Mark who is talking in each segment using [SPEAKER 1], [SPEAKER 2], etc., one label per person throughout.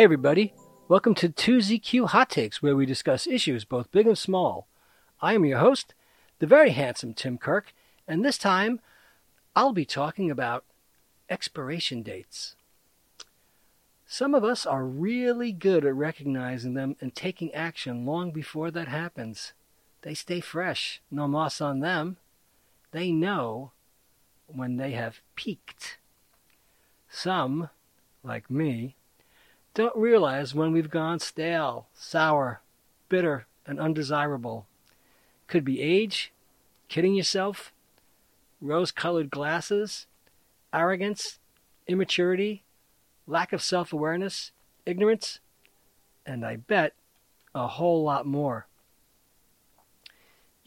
[SPEAKER 1] Hey, everybody. Welcome to 2ZQ Hot Takes, where we discuss issues both big and small. I am your host, the very handsome Tim Kirk, and this time I'll be talking about expiration dates. Some of us are really good at recognizing them and taking action long before that happens. They stay fresh, no moss on them. They know when they have peaked. Some, like me, don't realize when we've gone stale, sour, bitter, and undesirable. Could be age, kidding yourself, rose colored glasses, arrogance, immaturity, lack of self awareness, ignorance, and I bet a whole lot more.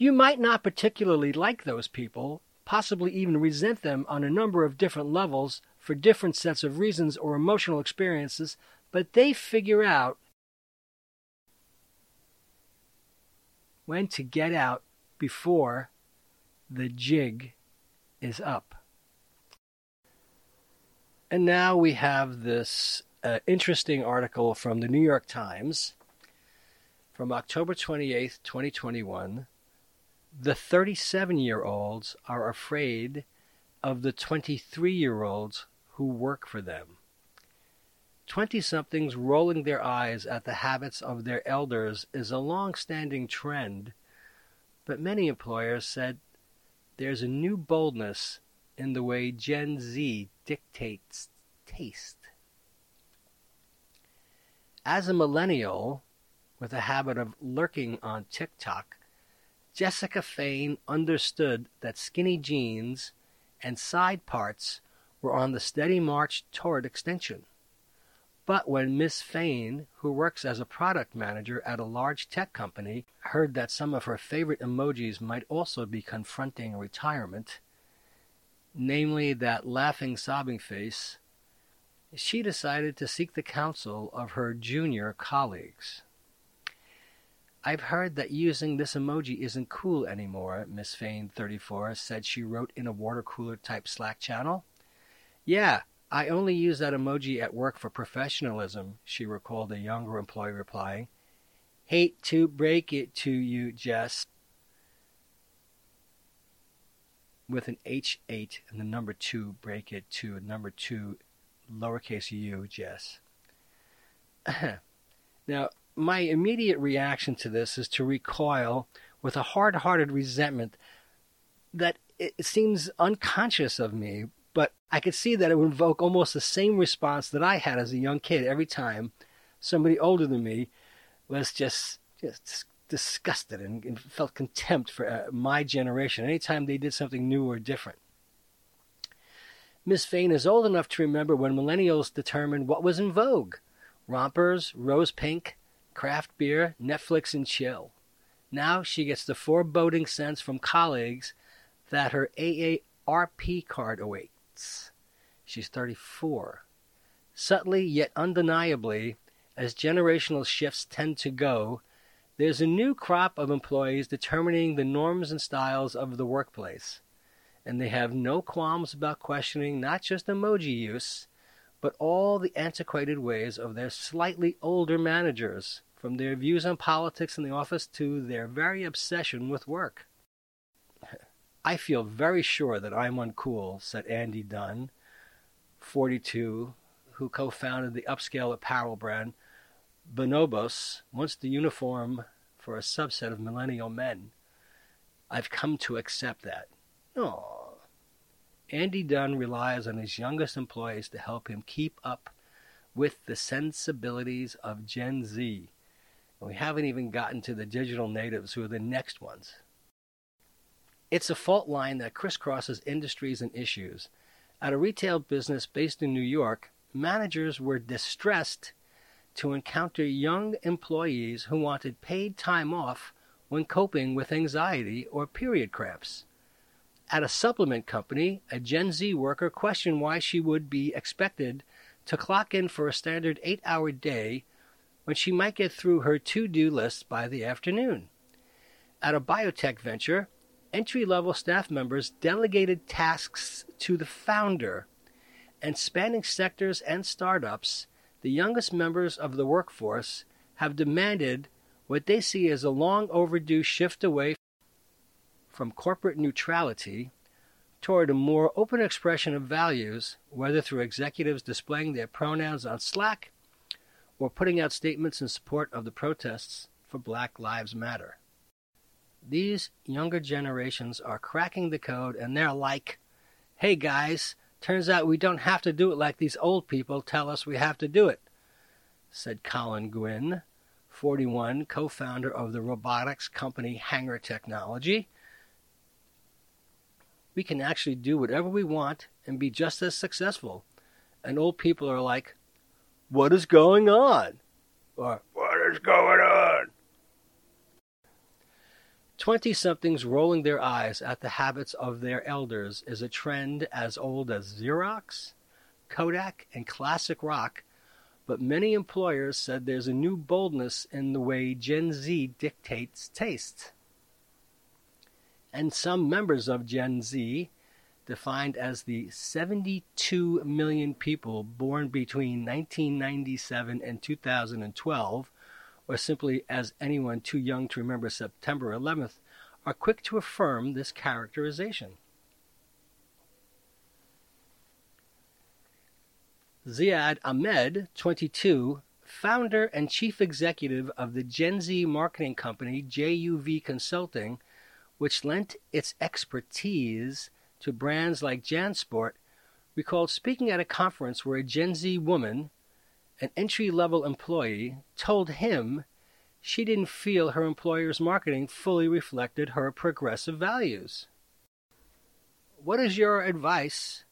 [SPEAKER 1] You might not particularly like those people, possibly even resent them on a number of different levels for different sets of reasons or emotional experiences but they figure out when to get out before the jig is up. And now we have this uh, interesting article from the New York Times from October 28th, 2021. The 37 year olds are afraid of the 23 year olds who work for them. Twenty somethings rolling their eyes at the habits of their elders is a long standing trend, but many employers said there's a new boldness in the way Gen Z dictates taste. As a millennial with a habit of lurking on TikTok, Jessica Fain understood that skinny jeans and side parts were on the steady march toward extinction. But when Miss Fain, who works as a product manager at a large tech company, heard that some of her favorite emojis might also be confronting retirement, namely that laughing, sobbing face, she decided to seek the counsel of her junior colleagues. I've heard that using this emoji isn't cool anymore, Miss Fain, 34, said she wrote in a water cooler type Slack channel. Yeah, I only use that emoji at work for professionalism, she recalled a younger employee replying. Hate to break it to you, Jess. With an H8 and the number 2, break it to a number 2, lowercase u, Jess. now, my immediate reaction to this is to recoil with a hard hearted resentment that it seems unconscious of me, but I could see that it would invoke almost the same response that I had as a young kid every time somebody older than me was just just disgusted and, and felt contempt for uh, my generation anytime they did something new or different. Miss Fain is old enough to remember when millennials determined what was in vogue rompers, rose pink, craft beer, Netflix, and chill. Now she gets the foreboding sense from colleagues that her AARP card awaits. She's 34. Subtly yet undeniably, as generational shifts tend to go, there's a new crop of employees determining the norms and styles of the workplace. And they have no qualms about questioning not just emoji use, but all the antiquated ways of their slightly older managers, from their views on politics in the office to their very obsession with work. I feel very sure that I'm uncool, said Andy Dunn, 42, who co founded the upscale apparel brand Bonobos, once the uniform for a subset of millennial men. I've come to accept that. Oh. Andy Dunn relies on his youngest employees to help him keep up with the sensibilities of Gen Z. And we haven't even gotten to the digital natives who are the next ones. It's a fault line that crisscrosses industries and issues. At a retail business based in New York, managers were distressed to encounter young employees who wanted paid time off when coping with anxiety or period cramps. At a supplement company, a Gen Z worker questioned why she would be expected to clock in for a standard eight hour day when she might get through her to do list by the afternoon. At a biotech venture, entry level staff members delegated tasks to the founder, and spanning sectors and startups, the youngest members of the workforce have demanded what they see as a long overdue shift away from corporate neutrality toward a more open expression of values, whether through executives displaying their pronouns on Slack or putting out statements in support of the protests for Black Lives Matter. These younger generations are cracking the code and they're like, hey guys, turns out we don't have to do it like these old people tell us we have to do it, said Colin Guinn, 41, co founder of the robotics company Hangar Technology. We can actually do whatever we want and be just as successful. And old people are like, What is going on? Or, What is going on? 20 somethings rolling their eyes at the habits of their elders is a trend as old as Xerox, Kodak, and classic rock but many employers said there's a new boldness in the way Gen Z dictates taste. And some members of Gen Z, defined as the 72 million people born between 1997 and 2012, or simply as anyone too young to remember September 11th, are quick to affirm this characterization. Ziad Ahmed, 22, founder and chief executive of the Gen Z marketing company JUV Consulting, which lent its expertise to brands like JanSport, recalled speaking at a conference where a Gen Z woman, an entry level employee, told him she didn't feel her employer's marketing fully reflected her progressive values. What is your advice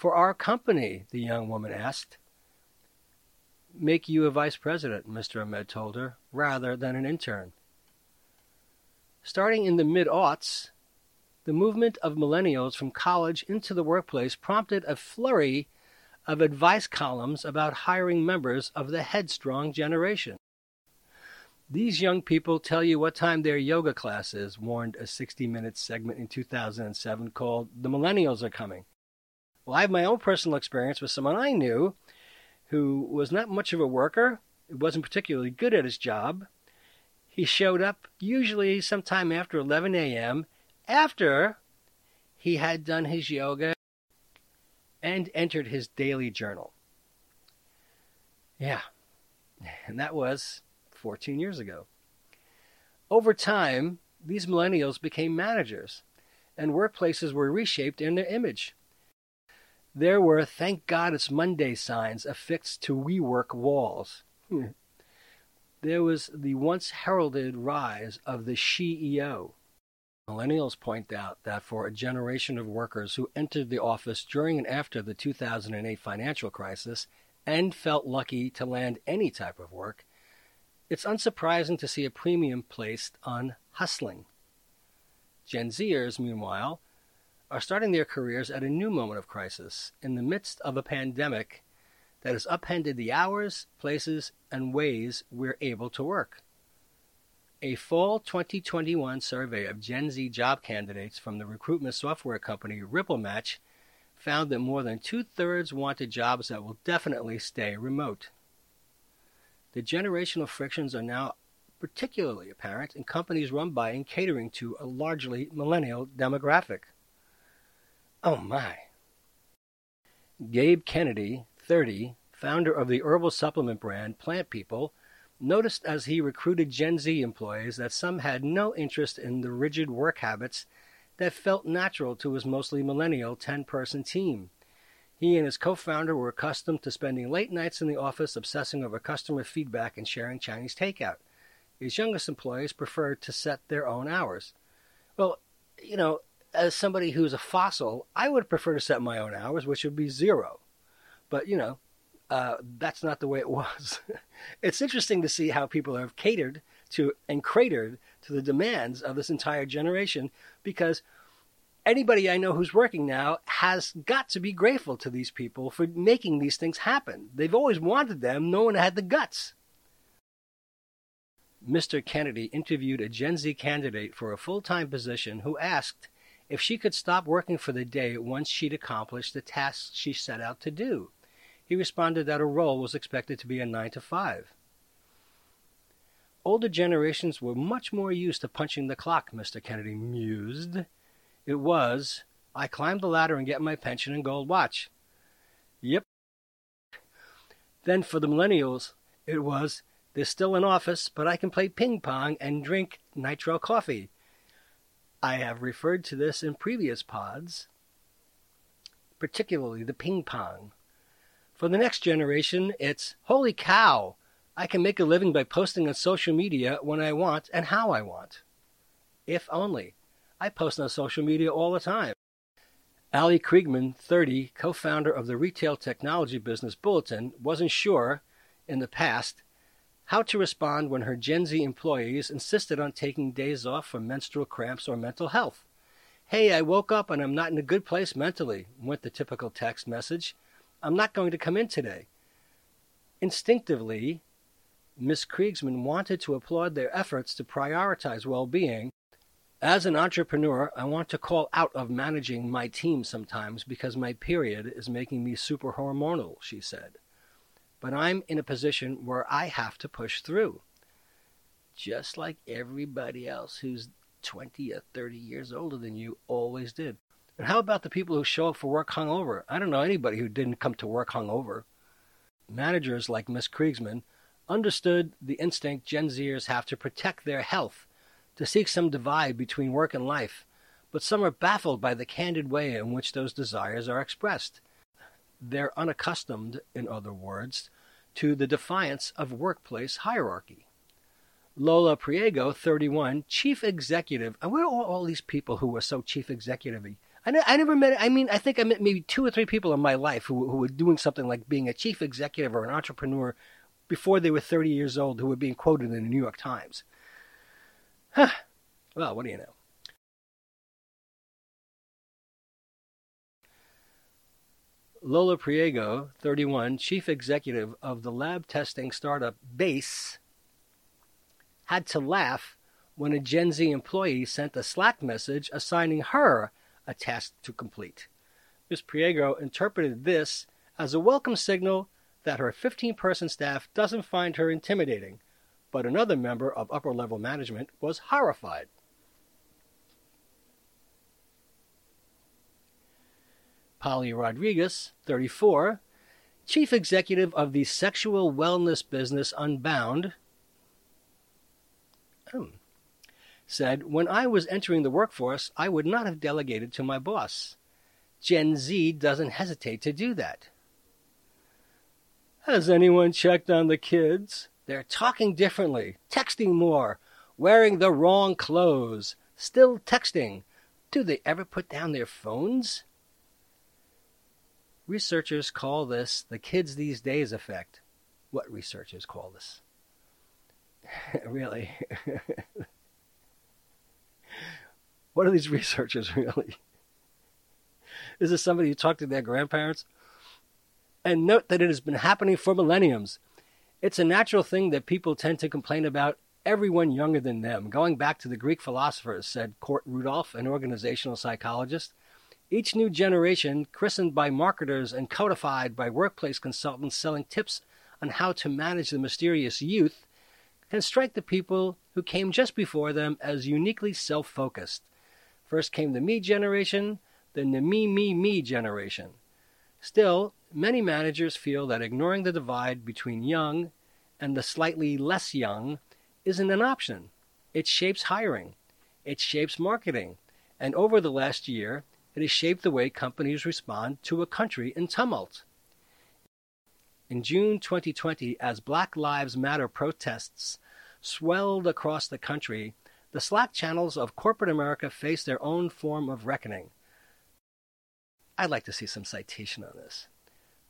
[SPEAKER 1] for our company, the young woman asked. Make you a vice president, Mr. Ahmed told her, rather than an intern. Starting in the mid aughts, the movement of millennials from college into the workplace prompted a flurry of advice columns about hiring members of the headstrong generation. These young people tell you what time their yoga class is, warned a 60 minute segment in 2007 called The Millennials Are Coming. Well, I have my own personal experience with someone I knew who was not much of a worker, wasn't particularly good at his job. He showed up usually sometime after 11 a.m. after he had done his yoga and entered his daily journal. Yeah, and that was 14 years ago. Over time, these millennials became managers, and workplaces were reshaped in their image. There were thank God it's Monday signs affixed to WeWork walls. Hmm. There was the once heralded rise of the CEO. Millennials point out that for a generation of workers who entered the office during and after the 2008 financial crisis and felt lucky to land any type of work, it's unsurprising to see a premium placed on hustling. Gen Zers, meanwhile, are starting their careers at a new moment of crisis in the midst of a pandemic that has upended the hours, places, and ways we're able to work. A fall 2021 survey of Gen Z job candidates from the recruitment software company RippleMatch found that more than two thirds wanted jobs that will definitely stay remote. The generational frictions are now particularly apparent in companies run by and catering to a largely millennial demographic. Oh my. Gabe Kennedy, 30, founder of the herbal supplement brand Plant People, noticed as he recruited Gen Z employees that some had no interest in the rigid work habits that felt natural to his mostly millennial 10 person team. He and his co founder were accustomed to spending late nights in the office obsessing over customer feedback and sharing Chinese takeout. His youngest employees preferred to set their own hours. Well, you know, as somebody who's a fossil, I would prefer to set my own hours, which would be zero. But, you know, uh, that's not the way it was. it's interesting to see how people have catered to and cratered to the demands of this entire generation because anybody I know who's working now has got to be grateful to these people for making these things happen. They've always wanted them, no one had the guts. Mr. Kennedy interviewed a Gen Z candidate for a full time position who asked if she could stop working for the day once she'd accomplished the tasks she set out to do. He responded that a role was expected to be a 9 to 5. Older generations were much more used to punching the clock, Mr. Kennedy mused. It was, I climb the ladder and get my pension and gold watch. Yep. Then for the millennials, it was, they're still in office, but I can play ping pong and drink nitro coffee. I have referred to this in previous pods, particularly the ping pong. For the next generation, it's holy cow, I can make a living by posting on social media when I want and how I want. If only. I post on social media all the time. Ali Kriegsman, 30, co founder of the retail technology business Bulletin, wasn't sure, in the past, how to respond when her Gen Z employees insisted on taking days off for menstrual cramps or mental health. Hey, I woke up and I'm not in a good place mentally, went the typical text message. I'm not going to come in today. Instinctively, Miss Kriegsman wanted to applaud their efforts to prioritize well being. As an entrepreneur, I want to call out of managing my team sometimes because my period is making me super hormonal, she said but I'm in a position where I have to push through. Just like everybody else who's 20 or 30 years older than you always did. And how about the people who show up for work hungover? I don't know anybody who didn't come to work hungover. Managers like Miss Kriegsman understood the instinct Gen Zers have to protect their health, to seek some divide between work and life, but some are baffled by the candid way in which those desires are expressed. They're unaccustomed, in other words, to the defiance of workplace hierarchy. Lola Priego, 31, chief executive. And where are all these people who were so chief executive I, I never met, I mean, I think I met maybe two or three people in my life who, who were doing something like being a chief executive or an entrepreneur before they were 30 years old who were being quoted in the New York Times. Huh. Well, what do you know? Lola Priego, 31, chief executive of the lab testing startup Base, had to laugh when a Gen Z employee sent a Slack message assigning her a task to complete. Ms. Priego interpreted this as a welcome signal that her 15 person staff doesn't find her intimidating, but another member of upper level management was horrified. Polly Rodriguez, 34, chief executive of the sexual wellness business Unbound, um, said, When I was entering the workforce, I would not have delegated to my boss. Gen Z doesn't hesitate to do that. Has anyone checked on the kids? They're talking differently, texting more, wearing the wrong clothes, still texting. Do they ever put down their phones? Researchers call this the kids these days effect. What researchers call this? really? what are these researchers really? Is this somebody who talked to their grandparents? And note that it has been happening for millenniums. It's a natural thing that people tend to complain about everyone younger than them. Going back to the Greek philosophers, said Cort Rudolph, an organizational psychologist, each new generation, christened by marketers and codified by workplace consultants selling tips on how to manage the mysterious youth, can strike the people who came just before them as uniquely self focused. First came the me generation, then the me, me, me generation. Still, many managers feel that ignoring the divide between young and the slightly less young isn't an option. It shapes hiring, it shapes marketing, and over the last year, it has shaped the way companies respond to a country in tumult. In June 2020, as Black Lives Matter protests swelled across the country, the Slack channels of corporate America face their own form of reckoning. I'd like to see some citation on this.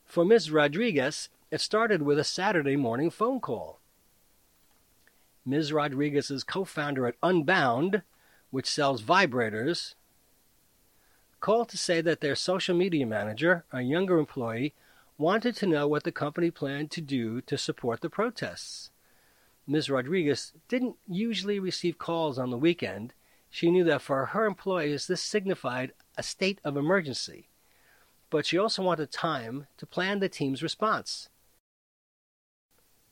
[SPEAKER 1] For Ms. Rodriguez, it started with a Saturday morning phone call. Ms. Rodriguez's co founder at Unbound, which sells vibrators, called to say that their social media manager, a younger employee, wanted to know what the company planned to do to support the protests. Ms. Rodriguez didn't usually receive calls on the weekend. She knew that for her employees this signified a state of emergency. But she also wanted time to plan the team's response.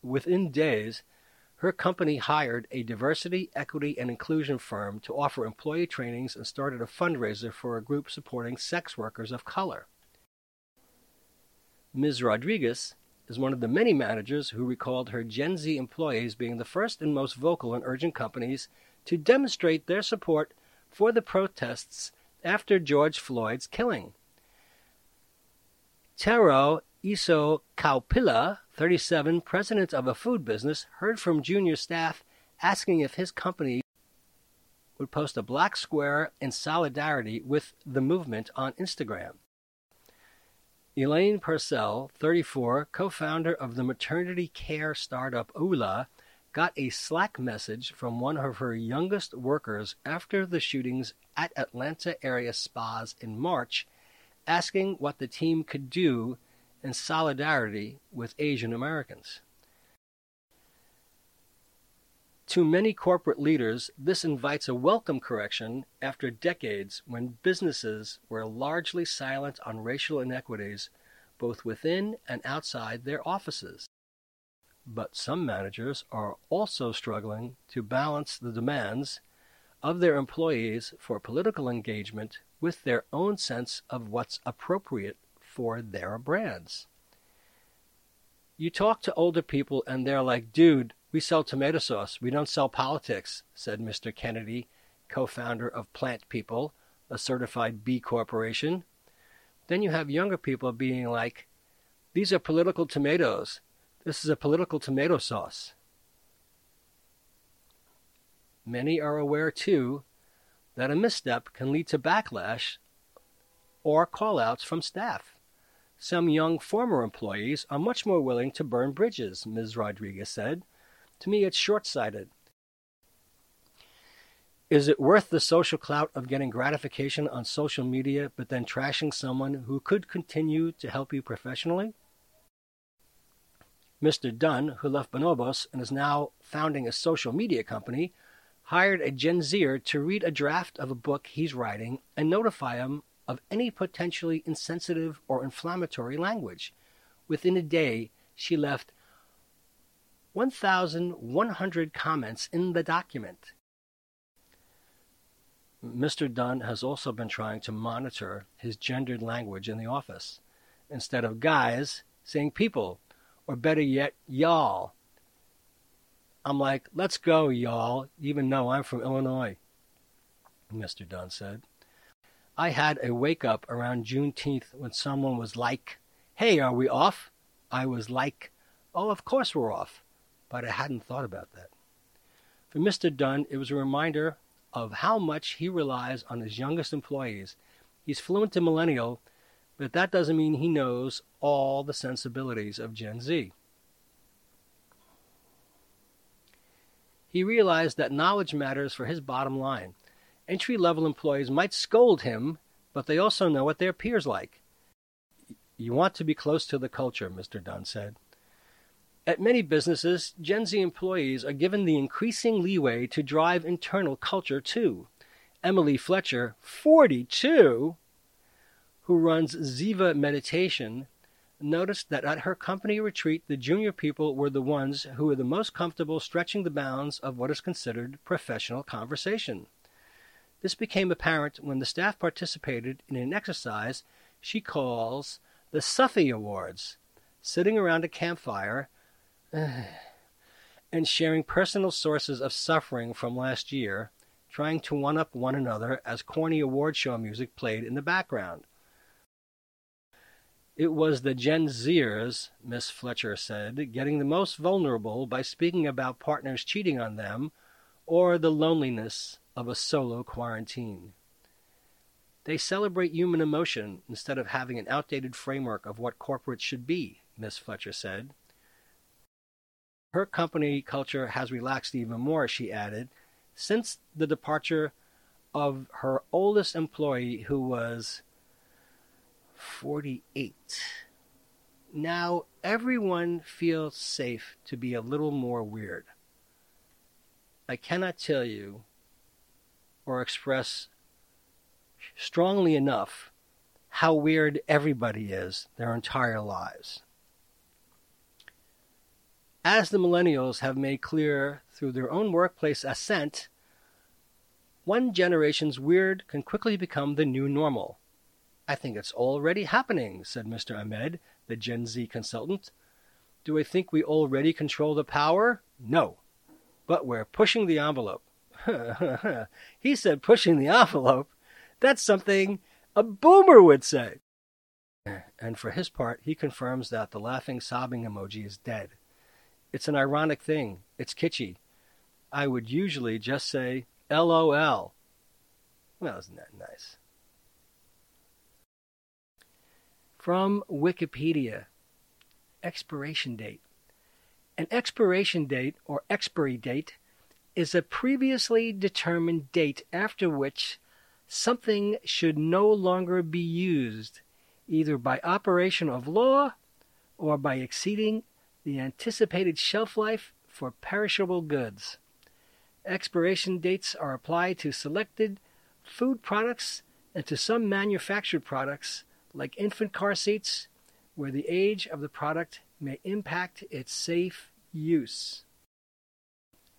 [SPEAKER 1] Within days, her company hired a diversity, equity, and inclusion firm to offer employee trainings and started a fundraiser for a group supporting sex workers of color. Ms. Rodriguez is one of the many managers who recalled her Gen Z employees being the first and most vocal in urging companies to demonstrate their support for the protests after George Floyd's killing. Tero Iso Kaupila, 37, president of a food business, heard from junior staff asking if his company would post a black square in solidarity with the movement on Instagram. Elaine Purcell, 34, co founder of the maternity care startup Oula, got a Slack message from one of her youngest workers after the shootings at Atlanta area spas in March, asking what the team could do in solidarity with Asian Americans. To many corporate leaders, this invites a welcome correction after decades when businesses were largely silent on racial inequities both within and outside their offices. But some managers are also struggling to balance the demands of their employees for political engagement with their own sense of what's appropriate for their brands. You talk to older people and they're like, dude, we sell tomato sauce. We don't sell politics, said Mr. Kennedy, co founder of Plant People, a certified B Corporation. Then you have younger people being like, these are political tomatoes. This is a political tomato sauce. Many are aware, too, that a misstep can lead to backlash or callouts from staff. Some young former employees are much more willing to burn bridges, Ms. Rodriguez said. To me, it's short sighted. Is it worth the social clout of getting gratification on social media but then trashing someone who could continue to help you professionally? Mr. Dunn, who left Bonobos and is now founding a social media company, hired a Gen Zer to read a draft of a book he's writing and notify him of any potentially insensitive or inflammatory language. Within a day, she left 1,100 comments in the document. Mr. Dunn has also been trying to monitor his gendered language in the office. Instead of guys, saying people, or better yet, y'all. I'm like, let's go, y'all, even though I'm from Illinois, Mr. Dunn said. I had a wake up around Juneteenth when someone was like, hey, are we off? I was like, oh, of course we're off but I hadn't thought about that. For Mr. Dunn, it was a reminder of how much he relies on his youngest employees. He's fluent in millennial, but that doesn't mean he knows all the sensibilities of Gen Z. He realized that knowledge matters for his bottom line. Entry level employees might scold him, but they also know what their peers like. You want to be close to the culture, Mr. Dunn said. At many businesses, Gen Z employees are given the increasing leeway to drive internal culture too. Emily Fletcher, 42, who runs Ziva Meditation, noticed that at her company retreat, the junior people were the ones who were the most comfortable stretching the bounds of what is considered professional conversation. This became apparent when the staff participated in an exercise she calls the Suffy Awards, sitting around a campfire and sharing personal sources of suffering from last year, trying to one up one another as corny award show music played in the background. It was the Gen Zers, Miss Fletcher said, getting the most vulnerable by speaking about partners cheating on them or the loneliness of a solo quarantine. They celebrate human emotion instead of having an outdated framework of what corporates should be, Miss Fletcher said. Her company culture has relaxed even more, she added, since the departure of her oldest employee, who was 48. Now everyone feels safe to be a little more weird. I cannot tell you or express strongly enough how weird everybody is their entire lives. As the millennials have made clear through their own workplace ascent, one generation's weird can quickly become the new normal. I think it's already happening, said Mr. Ahmed, the Gen Z consultant. Do I think we already control the power? No. But we're pushing the envelope. he said pushing the envelope. That's something a boomer would say. And for his part, he confirms that the laughing, sobbing emoji is dead. It's an ironic thing. It's kitschy. I would usually just say LOL. Well, isn't that nice? From Wikipedia Expiration date. An expiration date or expiry date is a previously determined date after which something should no longer be used, either by operation of law or by exceeding the anticipated shelf life for perishable goods. Expiration dates are applied to selected food products and to some manufactured products like infant car seats, where the age of the product may impact its safe use.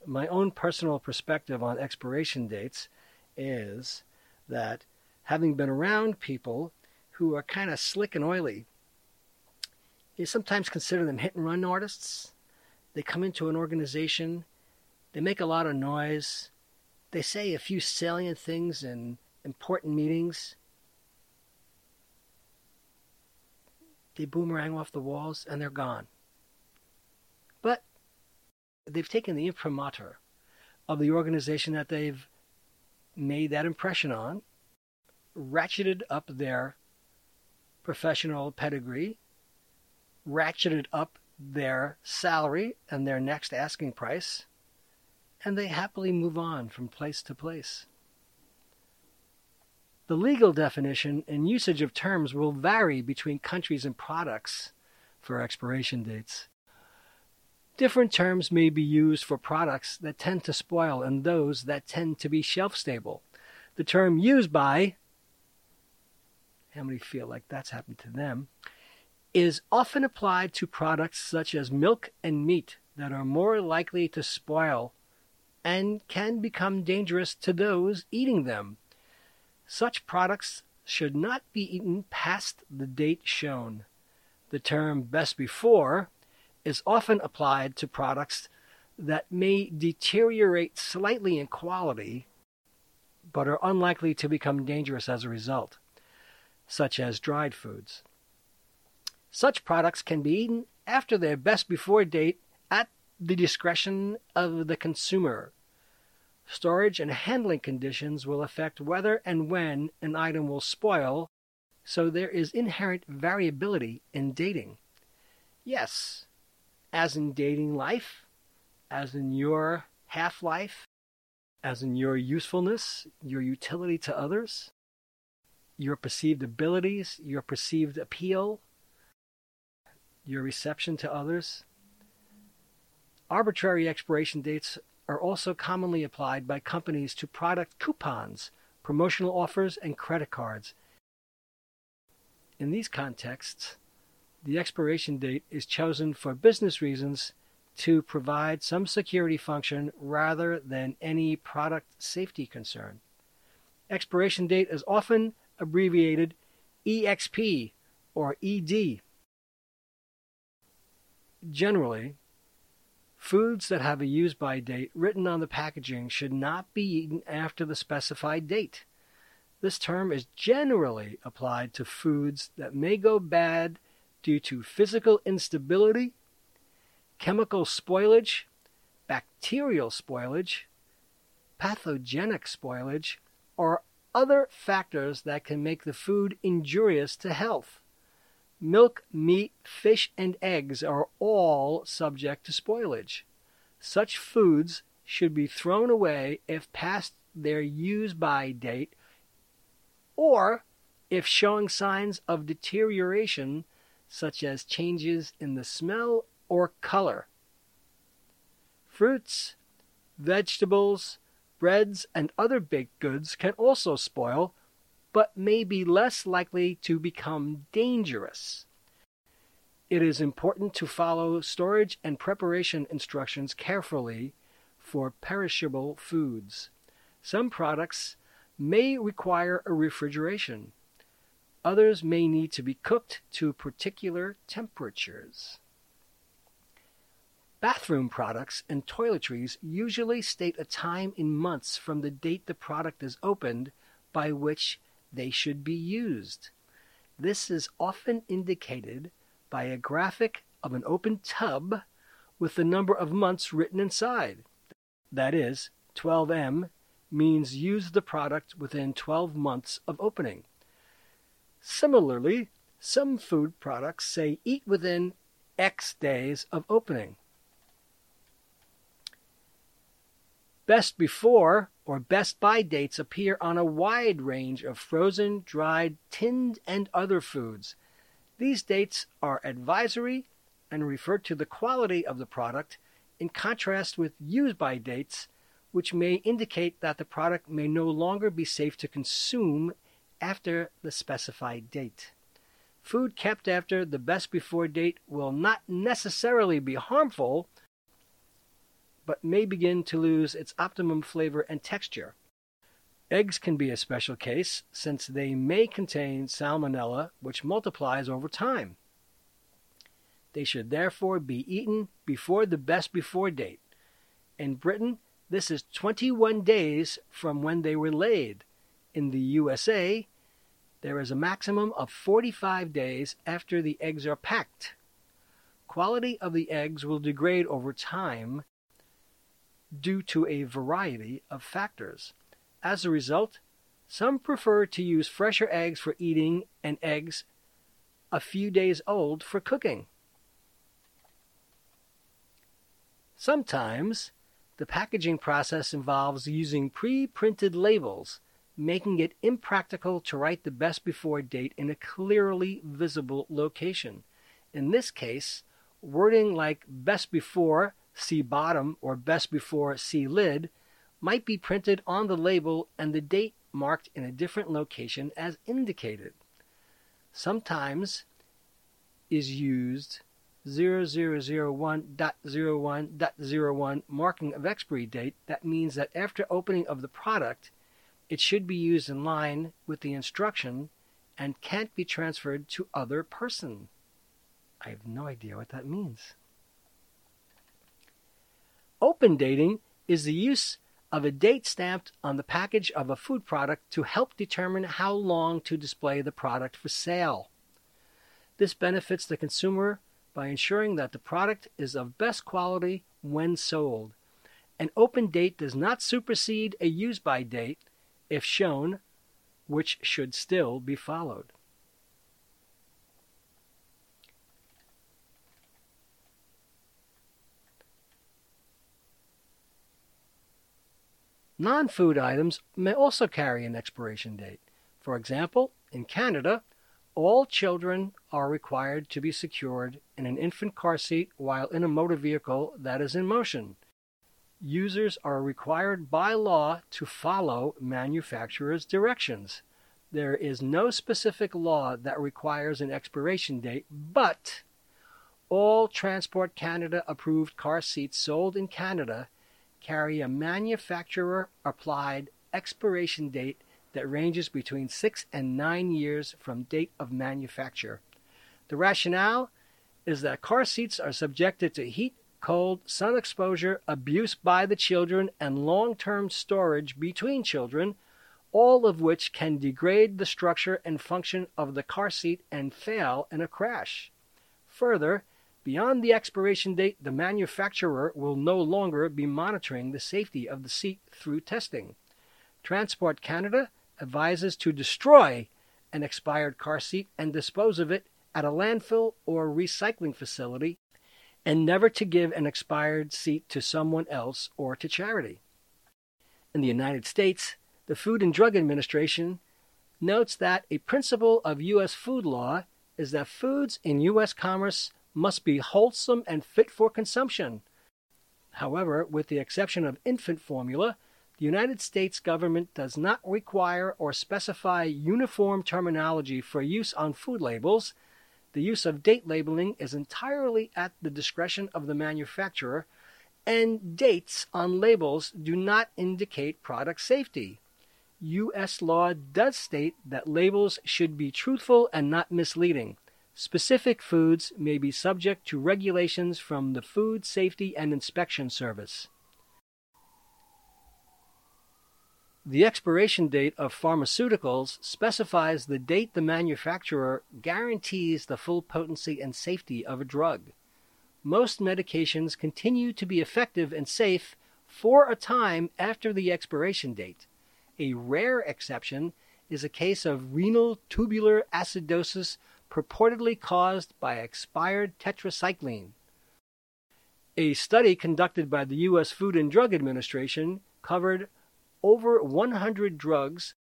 [SPEAKER 1] My own personal perspective on expiration dates is that having been around people who are kind of slick and oily you sometimes consider them hit and run artists. They come into an organization, they make a lot of noise, they say a few salient things in important meetings. They boomerang off the walls and they're gone. But they've taken the imprimatur of the organization that they've made that impression on, ratcheted up their professional pedigree, ratcheted up their salary and their next asking price, and they happily move on from place to place. The legal definition and usage of terms will vary between countries and products for expiration dates. Different terms may be used for products that tend to spoil and those that tend to be shelf stable. The term used by, how many feel like that's happened to them, is often applied to products such as milk and meat that are more likely to spoil and can become dangerous to those eating them. Such products should not be eaten past the date shown. The term best before is often applied to products that may deteriorate slightly in quality but are unlikely to become dangerous as a result, such as dried foods. Such products can be eaten after their best before date at the discretion of the consumer. Storage and handling conditions will affect whether and when an item will spoil, so there is inherent variability in dating. Yes, as in dating life, as in your half life, as in your usefulness, your utility to others, your perceived abilities, your perceived appeal, your reception to others. Arbitrary expiration dates are also commonly applied by companies to product coupons, promotional offers, and credit cards. In these contexts, the expiration date is chosen for business reasons to provide some security function rather than any product safety concern. Expiration date is often abbreviated EXP or ED Generally, foods that have a use by date written on the packaging should not be eaten after the specified date. This term is generally applied to foods that may go bad due to physical instability, chemical spoilage, bacterial spoilage, pathogenic spoilage, or other factors that can make the food injurious to health. Milk, meat, fish, and eggs are all subject to spoilage. Such foods should be thrown away if past their use by date or if showing signs of deterioration, such as changes in the smell or color. Fruits, Vegetables, breads, and other baked goods can also spoil, but may be less likely to become dangerous. It is important to follow storage and preparation instructions carefully for perishable foods. Some products may require a refrigeration. Others may need to be cooked to particular temperatures. Bathroom products and toiletries usually state a time in months from the date the product is opened by which they should be used. This is often indicated by a graphic of an open tub with the number of months written inside. That is, 12M means use the product within 12 months of opening. Similarly, some food products say eat within X days of opening. Best before or best by dates appear on a wide range of frozen, dried, tinned, and other foods. These dates are advisory and refer to the quality of the product in contrast with use by dates, which may indicate that the product may no longer be safe to consume after the specified date. Food kept after the best before date will not necessarily be harmful, but may begin to lose its optimum flavor and texture. Eggs can be a special case since they may contain salmonella, which multiplies over time. They should therefore be eaten before the best before date. In Britain, this is 21 days from when they were laid. In the USA, there is a maximum of 45 days after the eggs are packed. Quality of the eggs will degrade over time due to a variety of factors. As a result, some prefer to use fresher eggs for eating and eggs a few days old for cooking. Sometimes, the packaging process involves using pre printed labels, making it impractical to write the best before date in a clearly visible location. In this case, wording like best before see bottom or best before see lid might be printed on the label and the date marked in a different location as indicated. Sometimes is used 0001.01.01 marking of expiry date. That means that after opening of the product, it should be used in line with the instruction and can't be transferred to other person. I have no idea what that means. Open dating is the use of a date stamped on the package of a food product to help determine how long to display the product for sale. This benefits the consumer by ensuring that the product is of best quality when sold. An open date does not supersede a use by date if shown, which should still be followed. Non food items may also carry an expiration date. For example, in Canada, all children are required to be secured in an infant car seat while in a motor vehicle that is in motion. Users are required by law to follow manufacturer's directions. There is no specific law that requires an expiration date, but all Transport Canada approved car seats sold in Canada carry a manufacturer applied expiration date that ranges between 6 and 9 years from date of manufacture. The rationale is that car seats are subjected to heat, cold, sun exposure, abuse by the children, and long term storage between children, all of which can degrade the structure and function of the car seat and fail in a crash. Further, Beyond the expiration date, the manufacturer will no longer be monitoring the safety of the seat through testing. Transport Canada advises to destroy an expired car seat and dispose of it at a landfill or recycling facility, and never to give an expired seat to someone else or to charity. In the United States, the Food and Drug Administration notes that a principle of U.S. food law is that foods in U.S. commerce must be wholesome and fit for consumption. However, with the exception of infant formula, the United States government does not require or specify uniform terminology for use on food labels. The use of date labeling is entirely at the discretion of the manufacturer, and dates on labels do not indicate product safety. U.S. law does state that labels should be truthful and not misleading. Specific foods may be subject to regulations from the Food Safety and Inspection Service. The expiration date of pharmaceuticals specifies the date the manufacturer guarantees the full potency and safety of a drug. Most medications continue to be effective and safe for a time after the expiration date. A rare exception is a case of renal tubular acidosis purportedly caused by expired tetracycline. A study conducted by the U.S. Food and Drug Administration covered over 100 drugs,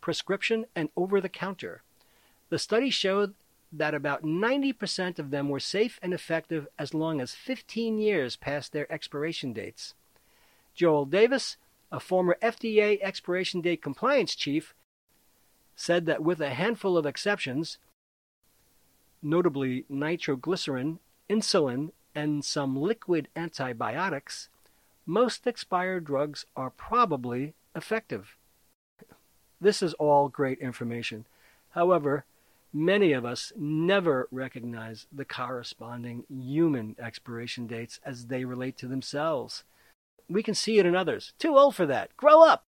[SPEAKER 1] prescription and over the counter. The study showed that about 90% of them were safe and effective as long as 15 years past their expiration dates. Joel Davis, a former FDA expiration date compliance chief, said that with a handful of exceptions, notably nitroglycerin, insulin, and some liquid antibiotics, most expired drugs are probably effective. This is all great information. However, many of us never recognize the corresponding human expiration dates as they relate to themselves. We can see it in others. Too old for that. Grow up!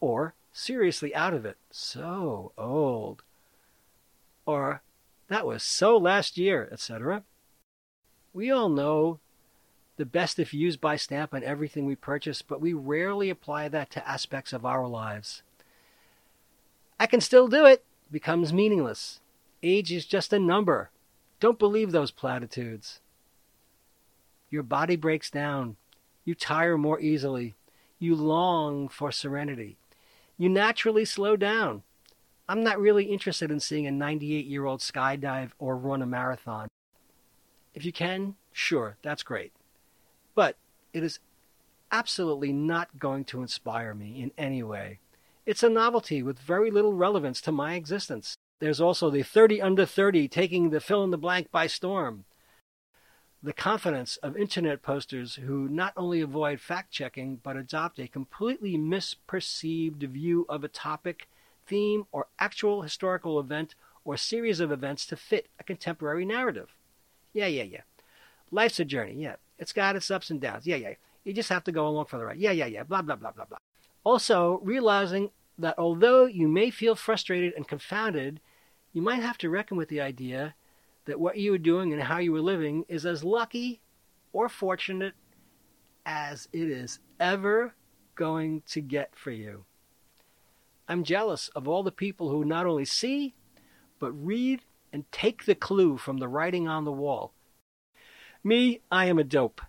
[SPEAKER 1] Or seriously out of it. So old. Or that was so last year, etc. We all know the best if used by stamp on everything we purchase, but we rarely apply that to aspects of our lives. I can still do it becomes meaningless. Age is just a number. Don't believe those platitudes. Your body breaks down. You tire more easily. You long for serenity. You naturally slow down. I'm not really interested in seeing a 98 year old skydive or run a marathon. If you can, sure, that's great. But it is absolutely not going to inspire me in any way. It's a novelty with very little relevance to my existence. There's also the 30 under 30 taking the fill in the blank by storm. The confidence of internet posters who not only avoid fact checking but adopt a completely misperceived view of a topic theme, or actual historical event or series of events to fit a contemporary narrative. Yeah, yeah, yeah. Life's a journey. Yeah. It's got its ups and downs. Yeah, yeah. You just have to go along for the ride. Yeah, yeah, yeah. Blah, blah, blah, blah, blah. Also, realizing that although you may feel frustrated and confounded, you might have to reckon with the idea that what you were doing and how you were living is as lucky or fortunate as it is ever going to get for you. I'm jealous of all the people who not only see, but read and take the clue from the writing on the wall. Me, I am a dope.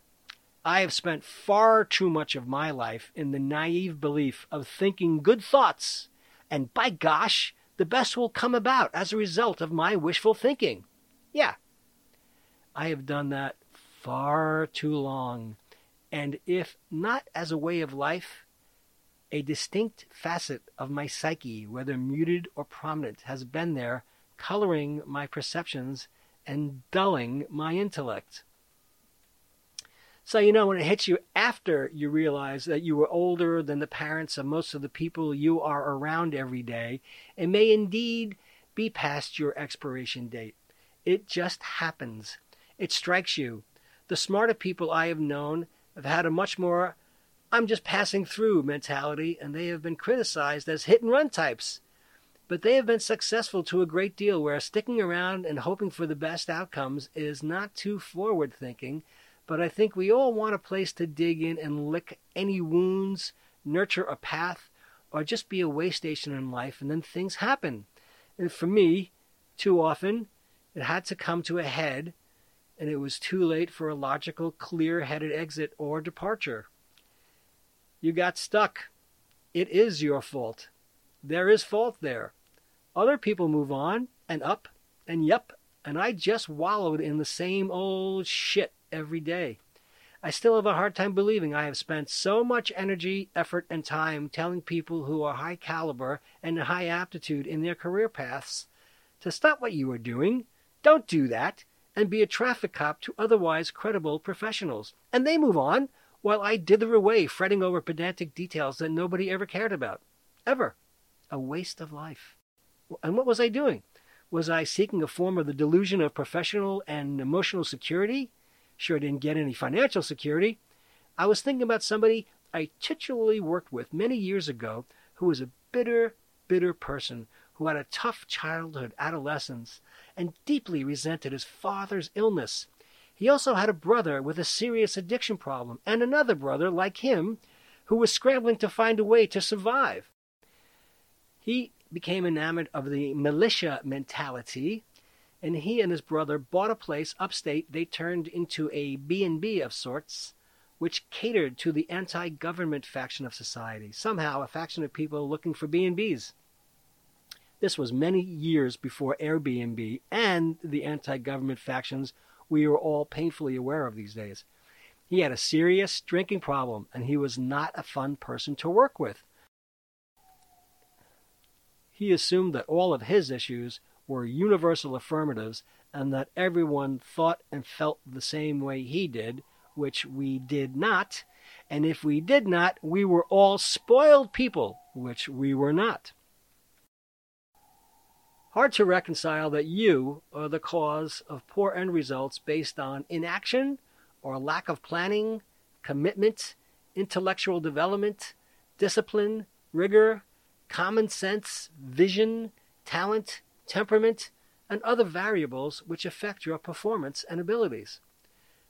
[SPEAKER 1] I have spent far too much of my life in the naive belief of thinking good thoughts, and by gosh, the best will come about as a result of my wishful thinking. Yeah. I have done that far too long, and if not as a way of life, a distinct facet of my psyche, whether muted or prominent, has been there, coloring my perceptions and dulling my intellect. So, you know, when it hits you after you realize that you were older than the parents of most of the people you are around every day, it may indeed be past your expiration date. It just happens. It strikes you. The smarter people I have known have had a much more I'm just passing through mentality, and they have been criticized as hit and run types. But they have been successful to a great deal, where sticking around and hoping for the best outcomes is not too forward thinking. But I think we all want a place to dig in and lick any wounds, nurture a path, or just be a way station in life, and then things happen. And for me, too often, it had to come to a head, and it was too late for a logical, clear headed exit or departure. You got stuck. It is your fault. There is fault there. Other people move on and up and yep, and I just wallowed in the same old shit every day. I still have a hard time believing I have spent so much energy, effort, and time telling people who are high caliber and high aptitude in their career paths to stop what you are doing, don't do that, and be a traffic cop to otherwise credible professionals. And they move on while I dither away fretting over pedantic details that nobody ever cared about. Ever. A waste of life. And what was I doing? Was I seeking a form of the delusion of professional and emotional security? Sure I didn't get any financial security. I was thinking about somebody I titularly worked with many years ago who was a bitter, bitter person who had a tough childhood, adolescence, and deeply resented his father's illness. He also had a brother with a serious addiction problem, and another brother like him who was scrambling to find a way to survive. He became enamored of the militia mentality and he and his brother bought a place upstate they turned into a B&B of sorts which catered to the anti-government faction of society somehow a faction of people looking for B&Bs this was many years before Airbnb and the anti-government factions we are all painfully aware of these days he had a serious drinking problem and he was not a fun person to work with he assumed that all of his issues were universal affirmatives and that everyone thought and felt the same way he did, which we did not. And if we did not, we were all spoiled people, which we were not. Hard to reconcile that you are the cause of poor end results based on inaction or lack of planning, commitment, intellectual development, discipline, rigor, common sense, vision, talent, temperament, and other variables which affect your performance and abilities.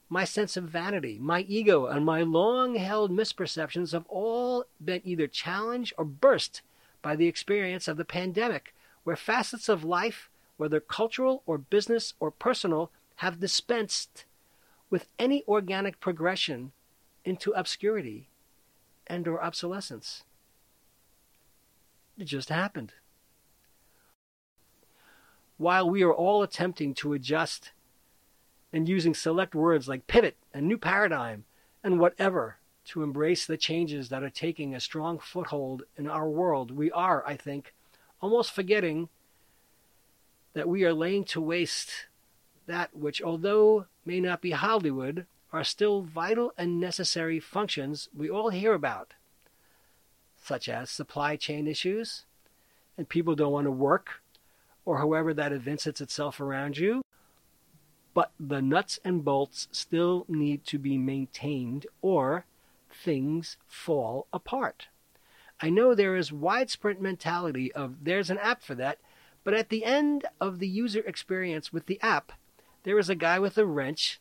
[SPEAKER 1] My sense of vanity, my ego, and my long held misperceptions have all been either challenged or burst by the experience of the pandemic, where facets of life, whether cultural or business or personal, have dispensed with any organic progression into obscurity and or obsolescence. It just happened while we are all attempting to adjust and using select words like pivot and new paradigm and whatever to embrace the changes that are taking a strong foothold in our world, we are, I think, almost forgetting that we are laying to waste that which, although may not be Hollywood, are still vital and necessary functions we all hear about, such as supply chain issues, and people don't want to work or however that evinces itself around you. But the nuts and bolts still need to be maintained or things fall apart. I know there is widespread mentality of there's an app for that, but at the end of the user experience with the app, there is a guy with a wrench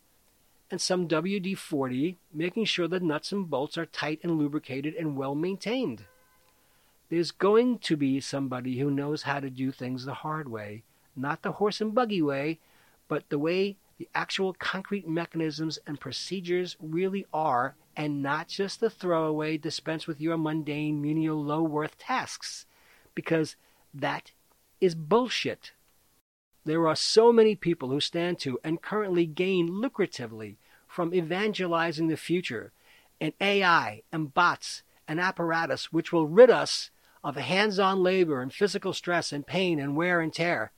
[SPEAKER 1] and some WD 40 making sure the nuts and bolts are tight and lubricated and well maintained. There's going to be somebody who knows how to do things the hard way, not the horse and buggy way, but the way the actual concrete mechanisms and procedures really are, and not just the throwaway dispense with your mundane, menial, low worth tasks, because that is bullshit. There are so many people who stand to and currently gain lucratively from evangelizing the future and AI and bots and apparatus which will rid us of hands on labor and physical stress and pain and wear and tear.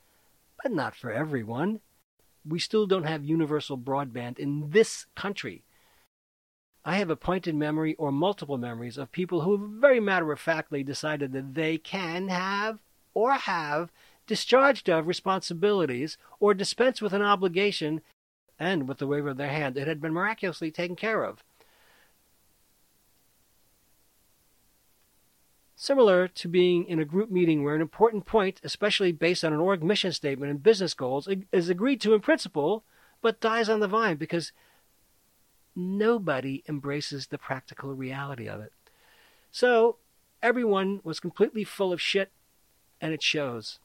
[SPEAKER 1] But not for everyone. We still don't have universal broadband in this country. I have a pointed memory or multiple memories of people who very matter of factly decided that they can have or have discharged of responsibilities or dispensed with an obligation, and with the wave of their hand it had been miraculously taken care of. Similar to being in a group meeting where an important point, especially based on an org mission statement and business goals, is agreed to in principle, but dies on the vine because nobody embraces the practical reality of it. So everyone was completely full of shit, and it shows.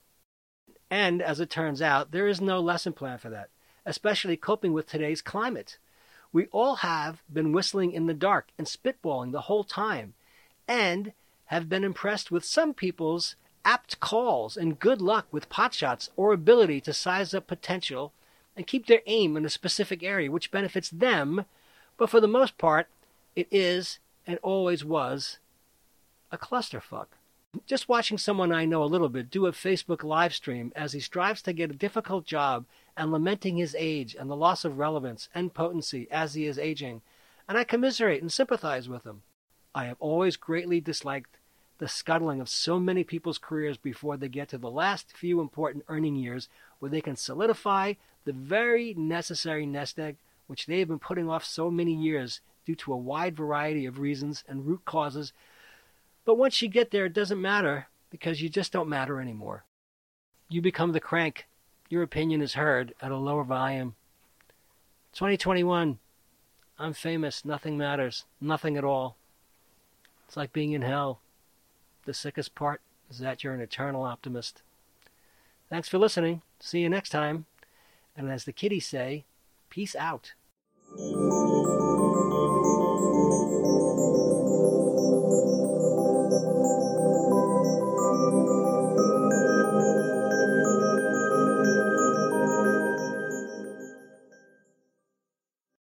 [SPEAKER 1] And as it turns out, there is no lesson plan for that, especially coping with today's climate. We all have been whistling in the dark and spitballing the whole time. And have been impressed with some people's apt calls and good luck with potshots or ability to size up potential and keep their aim in a specific area which benefits them, But for the most part, it is and always was a clusterfuck. Just watching someone I know a little bit do a Facebook live stream as he strives to get a difficult job and lamenting his age and the loss of relevance and potency as he is aging, and I commiserate and sympathize with him. I have always greatly disliked the scuttling of so many people's careers before they get to the last few important earning years where they can solidify the very necessary nest egg which they have been putting off so many years due to a wide variety of reasons and root causes. But once you get there, it doesn't matter because you just don't matter anymore. You become the crank. Your opinion is heard at a lower volume. 2021. I'm famous. Nothing matters. Nothing at all. It's like being in hell. The sickest part is that you're an eternal optimist. Thanks for listening. See you next time. And as the kiddies say, peace out.